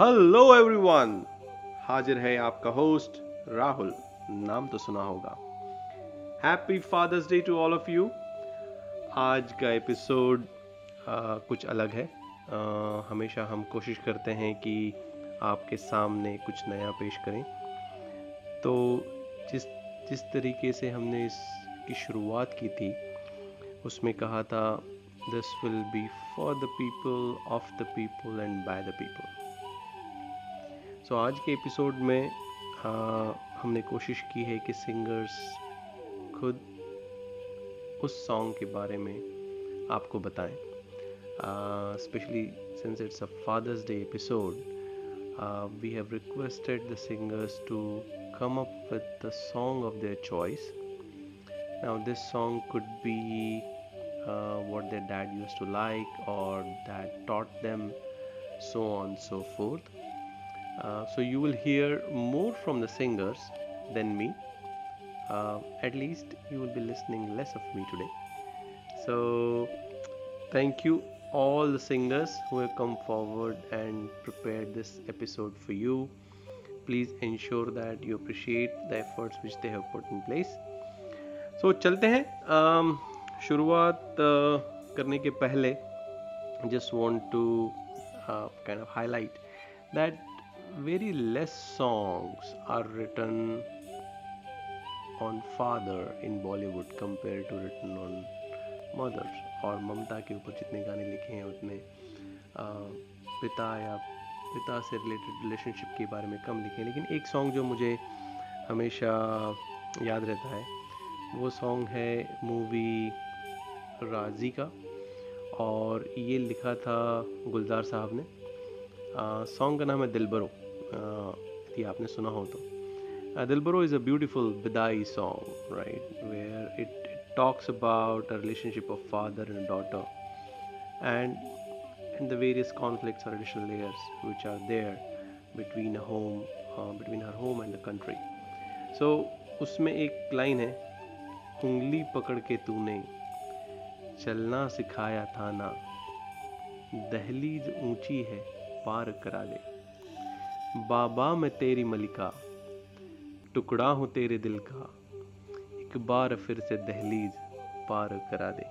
Hello everyone हाजिर है आपका होस्ट राहुल। नाम तो सुना होगा। Happy Father's Day to all of you आज का एपिसोड कुछ अलग है। आ, हमेशा हम कोशिश करते हैं कि आपके सामने कुछ नया पेश करें। तो जिस जिस तरीके से हमने इसकी शुरुआत की थी उसमें कहा था this will be for the people of the people and by the people so so, आज के एपिसोड में आ, हमने कोशिश की है कि सिंगर्स खुद उस सॉन्ग के बारे में आपको बताएँ। Specially since it's a Father's Day episode we have requested the singers to come up with the song of their choice now this song could be what their dad use to like और that taught them so on so forth Uh, so you will hear more from the singers than me. Uh, at least you will be listening less of me today. So thank you all the singers who have come forward and prepared this episode for you. Please ensure that you appreciate the efforts which they have put in place. So चलते हैं um, शुरुआत uh, करने के पहले just want to uh, kind of highlight that very less songs are written on father in Bollywood compared to written on mother और ममता के ऊपर जितने गाने लिखे हैं, उतने पिता या पिता से रिलेटेड रिलेशनशिप के बारे में कम लिखे हैं। लेकिन एक सॉन्ग जो मुझे हमेशा याद रहता है, वो सॉन्ग है मूवी राज़ी का। और ये लिखा था गुलजार साहब ने। सॉन्ग का नाम है दिलबरो। यदि आपने सुना हो तो Dilbaro is a beautiful Bidai song, right, where it, it, talks about a relationship of father and daughter, and and the various conflicts or additional layers which are there between a home, uh, between her home and the country. So उसमें एक line है उंगली पकड़ के तूने चलना सिखाया था ना दहलीज ऊँची है पार करा दे बाबा, मैं तेरी मलिका, टुकड़ा हूँ तेरे दिल का, एक बार फिर से दहलीज पार करा दे।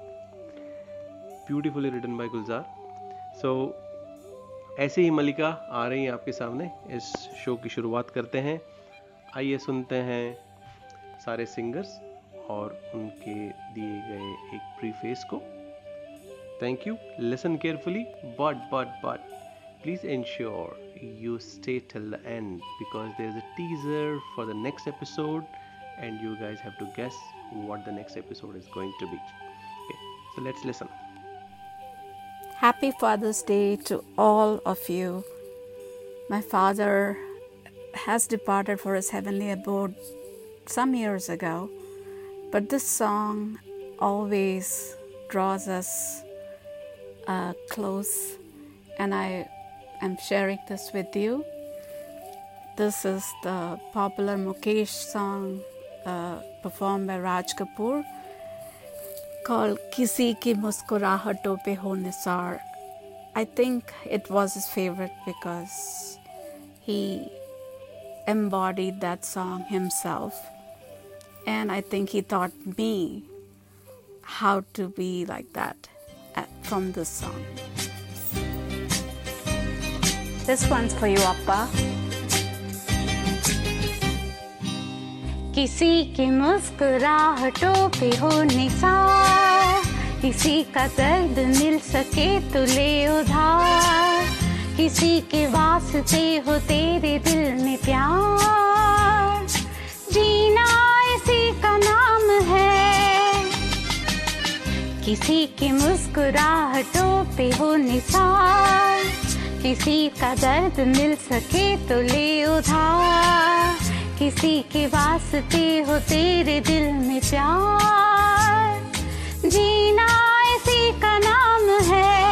Beautifully written by Gulzar so ऐसे ही मलिका आ रही हैं आपके सामने। इस शो की शुरुआत करते हैं। आइए सुनते हैं सारे सिंगर्स और उनके दिए गए एक प्रीफेस को। Thank you listen carefully but but but please ensure you stay till the end because there's a teaser for the next episode and you guys have to guess what the next episode is going to be. Okay so let's listen. Happy father's day to all of you. My father has departed for his heavenly abode some years ago but this song always draws us uh, close and i I'm sharing this with you. This is the popular Mukesh song uh, performed by Raj Kapoor called Kisi Ki Muskurahaton Pe Ho Nisar. I think it was his favorite because he embodied that song himself. And I think he taught me how to be like that from this song. This one's for you, Appa. किसी की मुस्कुराहटों पे हो निसार किसी का दर्द मिल सके तो ले उधार किसी के वास्ते हो तेरे दिल में प्यार जीना इसी का नाम है किसी की मुस्कुराहटों पे हो निसार किसी का दर्द मिल सके तो ले उधार। किसी के वास्ते हो तेरे दिल में प्यार। जीना इसी का नाम है।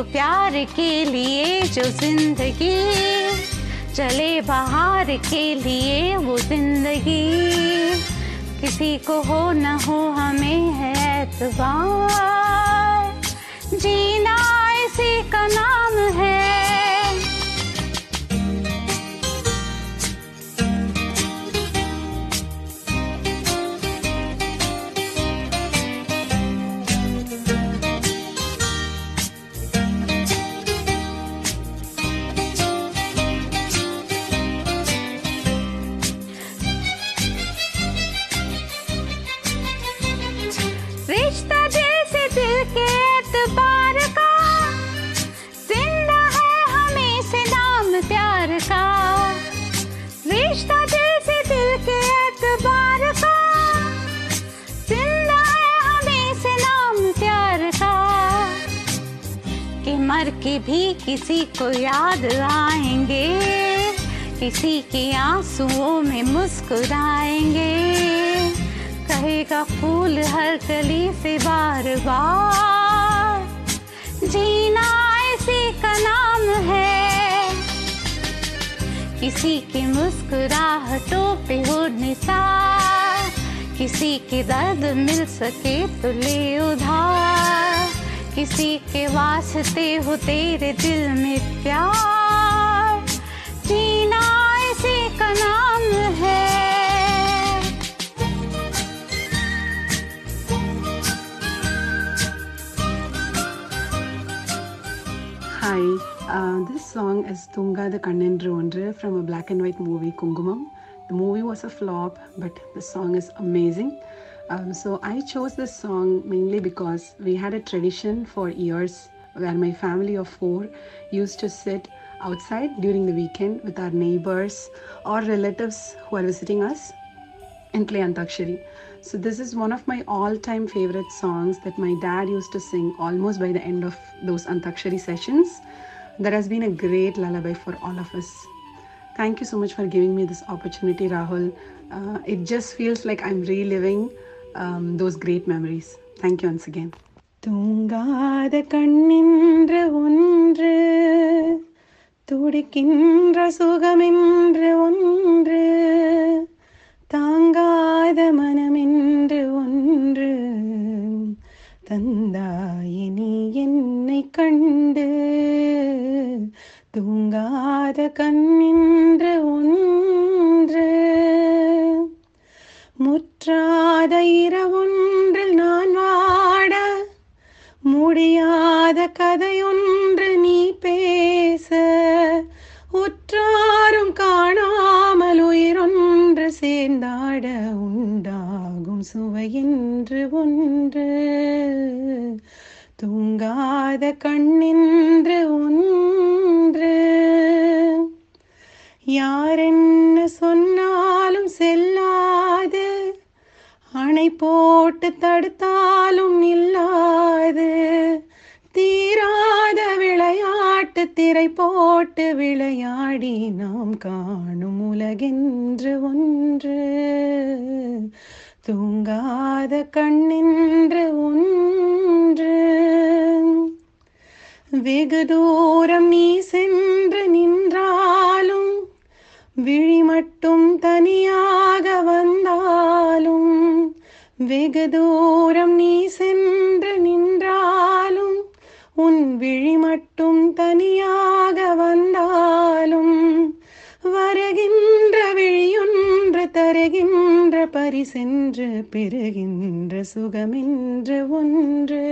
जो प्यार के लिए, जो ज़िंदगी। चले बाहर के लिए वो ज़िंदगी। किसी को हो न हो हमें है एतबार जीना इसी का नाम है। को याद आएँगे किसी के आंसुओं में मुस्कुराएँगे। कहेगा फूल हर कली से बार बार, जीना इसी का नाम है। किसी की मुस्कुराहटों पे हो निसार, किसी के दर्द मिल सके तो ले उधार। किसी के वास्ते हो तेरे दिल में प्यार जीना इसी का नाम है Hi, uh, this song is Tunga the Kannendru Ondru from a black and white movie Kungumam. The movie was a flop, but the song is amazing. Um, so I chose this song mainly because we had a tradition for years where my family of four used to sit outside during the weekend with our neighbors or relatives who are visiting us and play Antakshari. So this is one of my all-time favorite songs that my dad used to sing almost by the end of those Antakshari sessions. That has been a great lullaby for all of us. Thank you so much for giving me this opportunity, Rahul. Uh, it just feels like I'm reliving um, those great memories. Thank you once again. தூங்காத கண்ணின்ற ஒன்று துடிக்கின்ற சுகமென்று ஒன்று தாங்காத மனமென்று ஒன்று தந்தாயினி என்னை கண்டு தூங்காத கண்ணின்ற ஒன்று முற்றாத இரவொன்றில் நான் வாட முடியாத கதையொன்று நீ பேச. உற்றாரும் காணாமல் உயிரொன்று சேர்ந்தாட உண்டாகும் சுவையென்று ஒன்று. தூங்காத கண்ணின்று ஒன்று. யாரென்ன சொன்னாலும் செல்ல அணை போட்டு தடுத்தாலும் நில்லாது தீராத விளையாட்டு திரை போட்டு விளையாடி நாம் காணும் உலகென்று ஒன்று. தூங்காத கண்ணின்று ஒன்று. வெகு தூரம் நீ சென்று நின்றாலும் விழி மட்டும் தனியாக வந்த வெகுதூரம் நீ சென்று நின்றாலும் உன் விழி மட்டும் தனியாக வந்தாலும் வருகின்ற விழியொன்று தருகின்ற பரிசென்று பெறுகின்ற சுகமென்று ஒன்று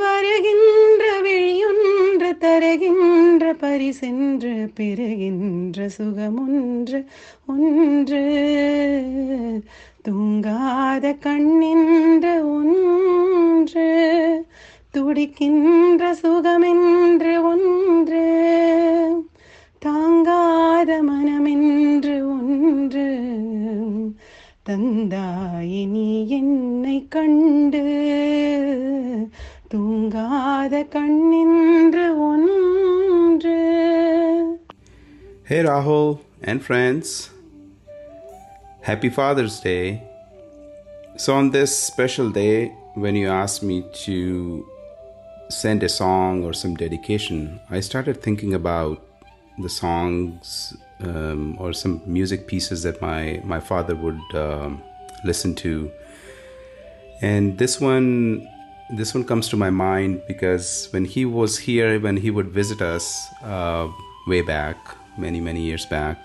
வருகின்ற விழியொன்று தருகின்ற பரிசென்று பெறுகின்ற சுகமொன்று ஒன்று. தூங்காத கண்ணின்ற ஒன்று துடிக்கின்ற சுகமென்று ஒன்று தாங்காத மனமென்று ஒன்று. தந்தாய் நீ என்னை கண்டு தூங்காத கண்ணின்று ஒன்று. ஹே ராகுல் and friends Happy Father's Day. So, on this special day, when you asked me to send a song or some dedication, I started thinking about the songs um, or some music pieces that my my father would um, listen to, and this one this one comes to my mind because when he was here, when he would visit us uh, way back, many many years back,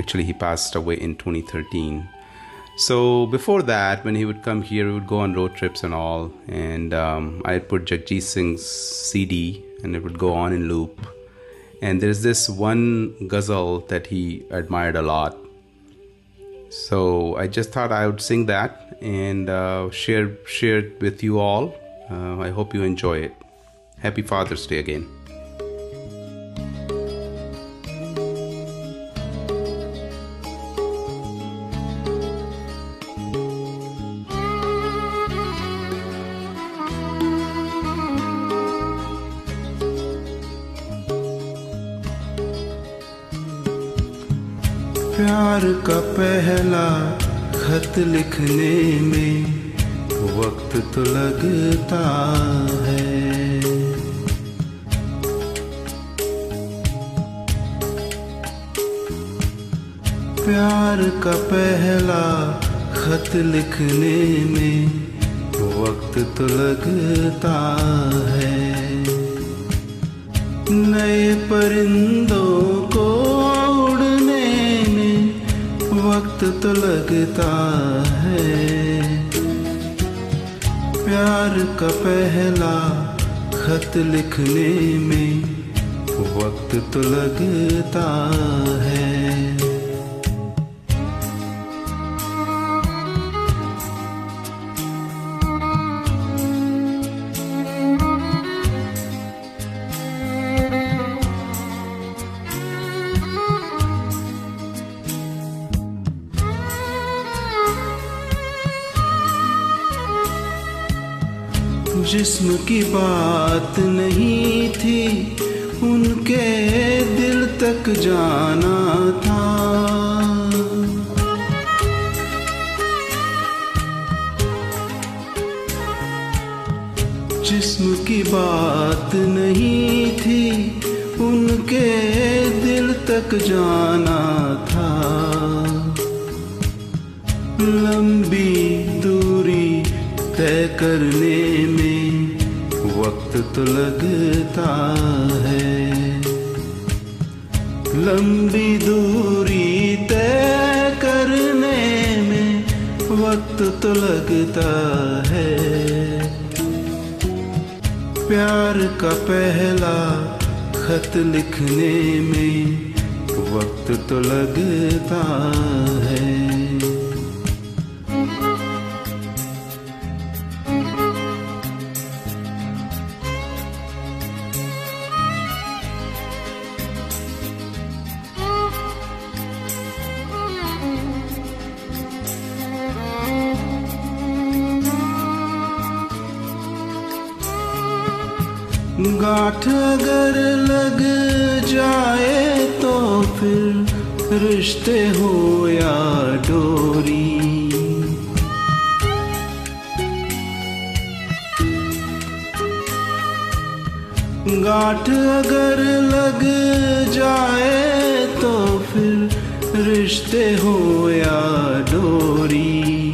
actually he passed away in 2013 so before that, when he would come here, we would go on road trips and all, and um, I'd put Jagjit Singh's CD, and it would go on in loop. And there's this one ghazal that he admired a lot. So I just thought I would sing that and uh, share share it with you all. Uh, I hope you enjoy it. Happy Father's Day again. खत लिखने में वक्त तो लगता है। प्यार का पहला खत लिखने में वक्त तो लगता है। नए परिंदों वक्त तो लगता है। प्यार का पहला खत लिखने में वक्त तो लगता है। जिस्म की बात नहीं थी, उनके दिल तक जाना था। जिस्म की बात नहीं थी, उनके दिल तक जाना था। लंबी दूरी तय करने में वक्त तो लगता है। लंबी दूरी तय करने में वक्त तो लगता है। प्यार का पहला खत लिखने में वक्त तो लगता है। गांठ अगर लग जाए तो फिर रिश्ते हो या डोरी। गांठ अगर लग जाए तो फिर रिश्ते हो या डोरी।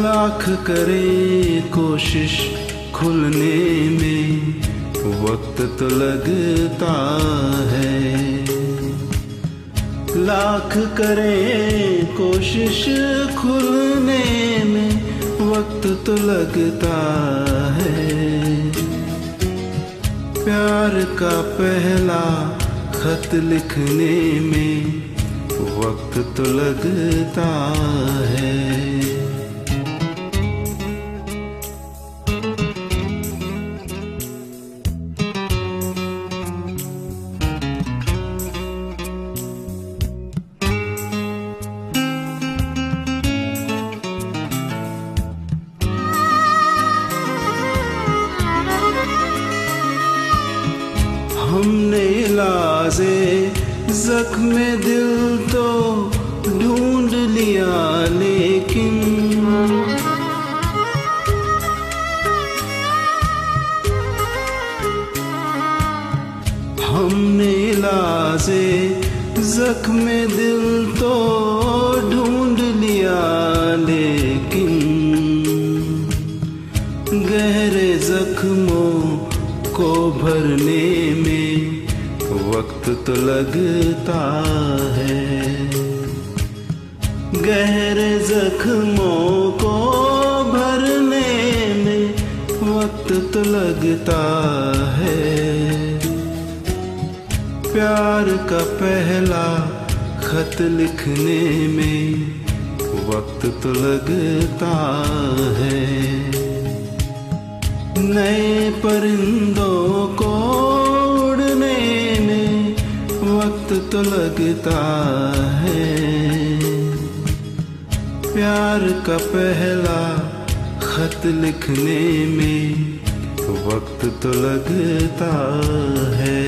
लाख करे कोशिश खुलने में वक्त तो लगता है। लाख करें कोशिश खुलने में वक्त तो लगता है। प्यार का पहला खत लिखने में वक्त तो लगता है। लगता है। गहरे जख्मों को भरने में वक्त तो लगता है। प्यार का पहला खत लिखने में वक्त तो लगता है। नए परिंदों को वक्त तो लगता है। प्यार का पहला खत लिखने में वक्त तो लगता है।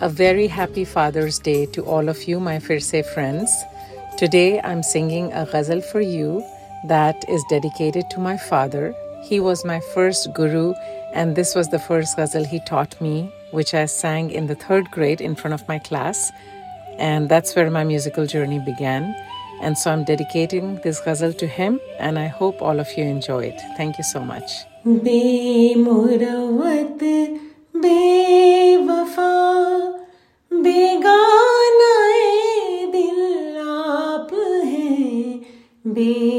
A very happy Father's Day to all of you, my Firse friends. Today I'm singing a ghazal for you that is dedicated to my father. He was my first guru, and this was the first ghazal he taught me, which I sang in the third grade in front of my class. And that's where my musical journey began. And so I'm dedicating this ghazal to him, and I hope all of you enjoy it. Thank you so much. बेमुरवत बेवफा बेगाना दिल आप हैं। बेमुरवत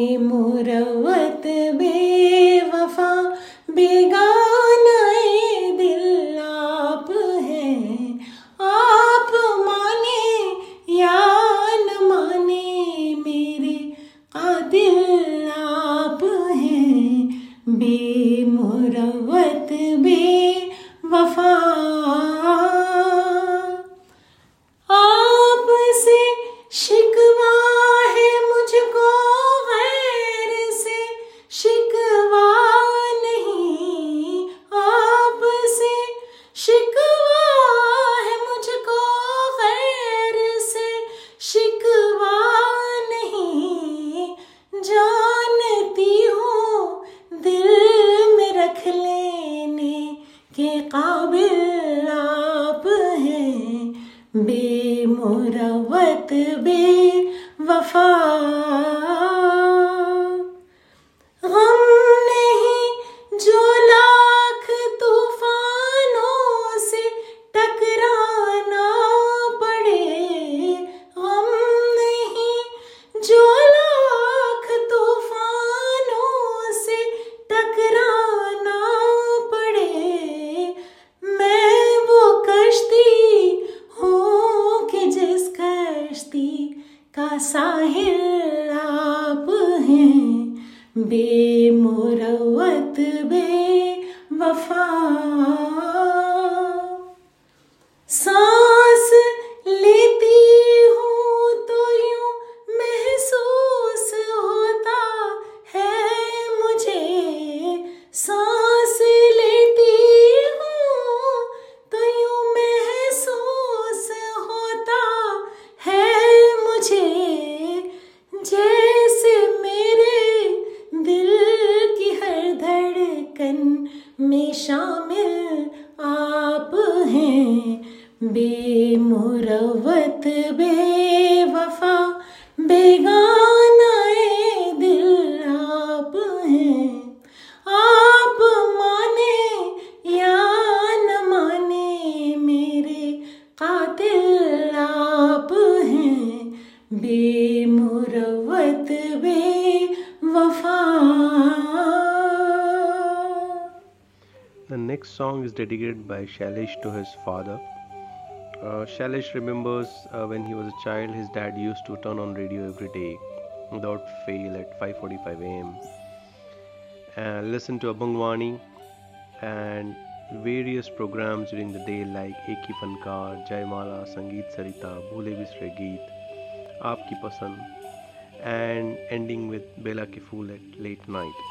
by Shailesh to his father. Uh, Shailesh remembers uh, when he was a child, his dad used to turn on radio every day without fail at 5:45 a.m. and listen to Abangwani and various programs during the day like Eki Fankar, Jaimala, Sangeet Sarita, Bhule Bisre Geet, Aapki Pasand, and ending with Bela Ki at late night.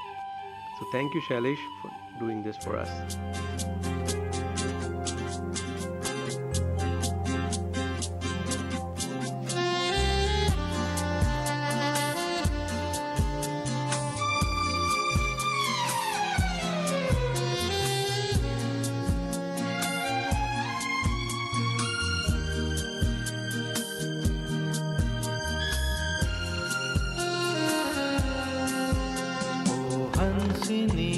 So thank you, Shailesh, for doing this for us. Martini.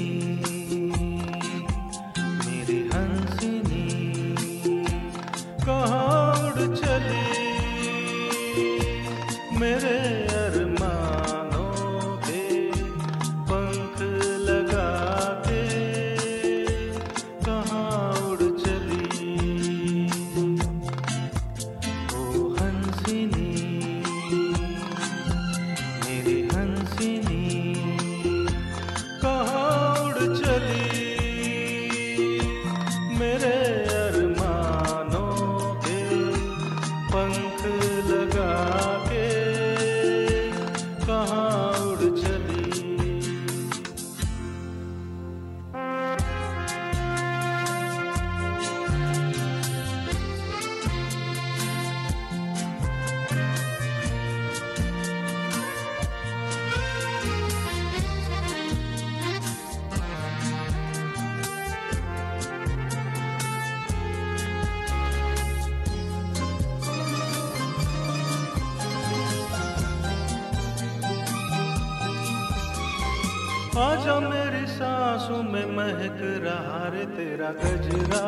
सांसों में महक रहा रे तेरा गजरा।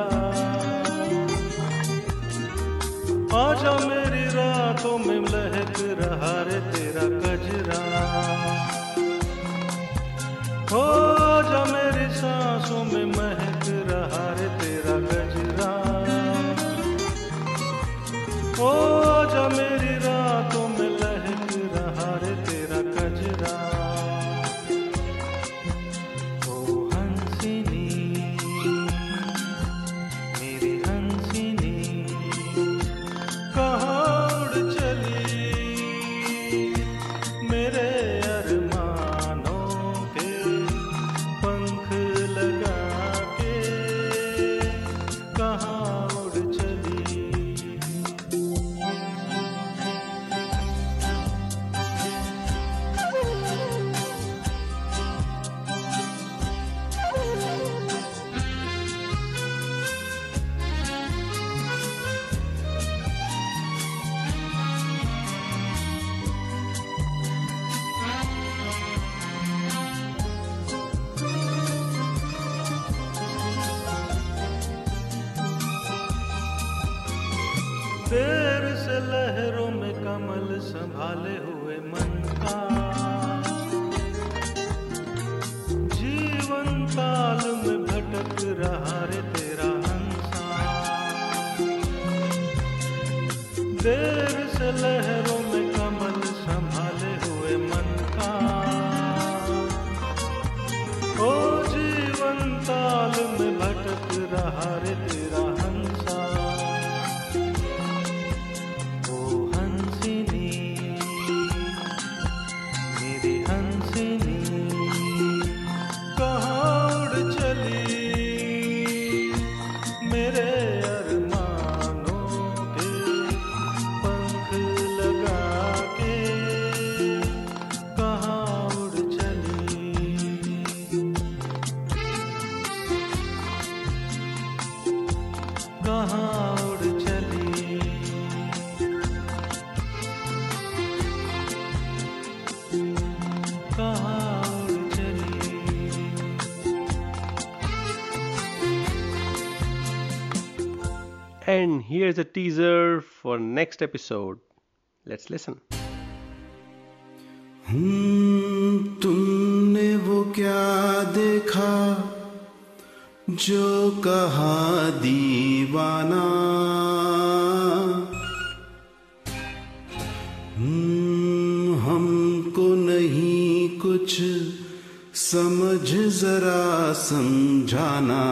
आजा मेरी रातों में लहक रहा रे तेरा गजरा। हो लहरों में कमल संभाले हुए मन। And here's a teaser for next episode. Let's listen. हम्म, तुमने वो क्या देखा जो कहा दीवाना हम्म, हमको नहीं कुछ समझ जरा समझाना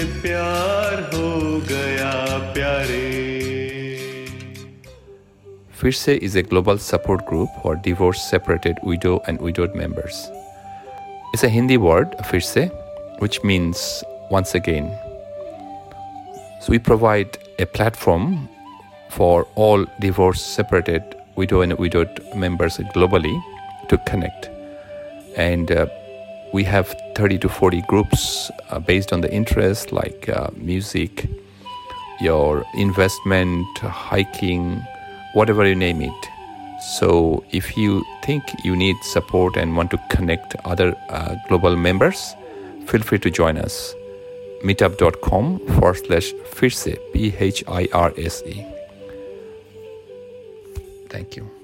प्यार हो गया प्यारे Firse is a global support group for divorced, separated, widow, and widowed members. It's a Hindi word, Firse, which means once again. So we provide a platform for all divorced, separated, widow, and widowed members globally to connect. And uh, we have 30 to 40 groups uh, based on the interest like uh, music, your investment, hiking, whatever you name it. So, if you think you need support and want to connect other uh, global members, feel free to join us. meetup.com forward slash Firse, P H I R S E. Thank you.